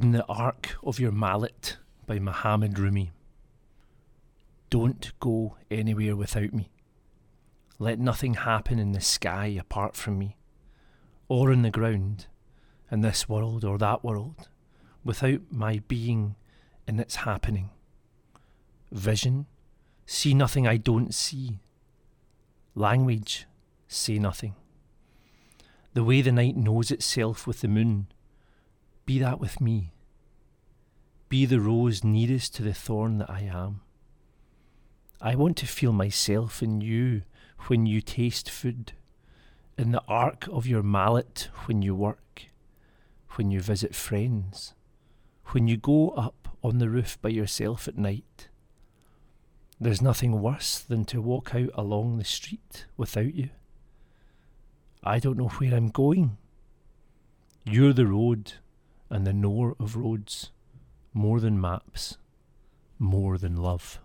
In the Arc of Your Mallet by Muhammad Rumi. Don't go anywhere without me. Let nothing happen in the sky apart from me, or in the ground, in this world or that world, without my being in its happening. Vision, see nothing I don't see. Language, say nothing. The way the night knows itself with the moon be that with me. Be the rose nearest to the thorn that I am. I want to feel myself in you when you taste food, in the arc of your mallet when you work, when you visit friends, when you go up on the roof by yourself at night. There's nothing worse than to walk out along the street without you. I don't know where I'm going. You're the road and the knower of roads, more than maps, more than love.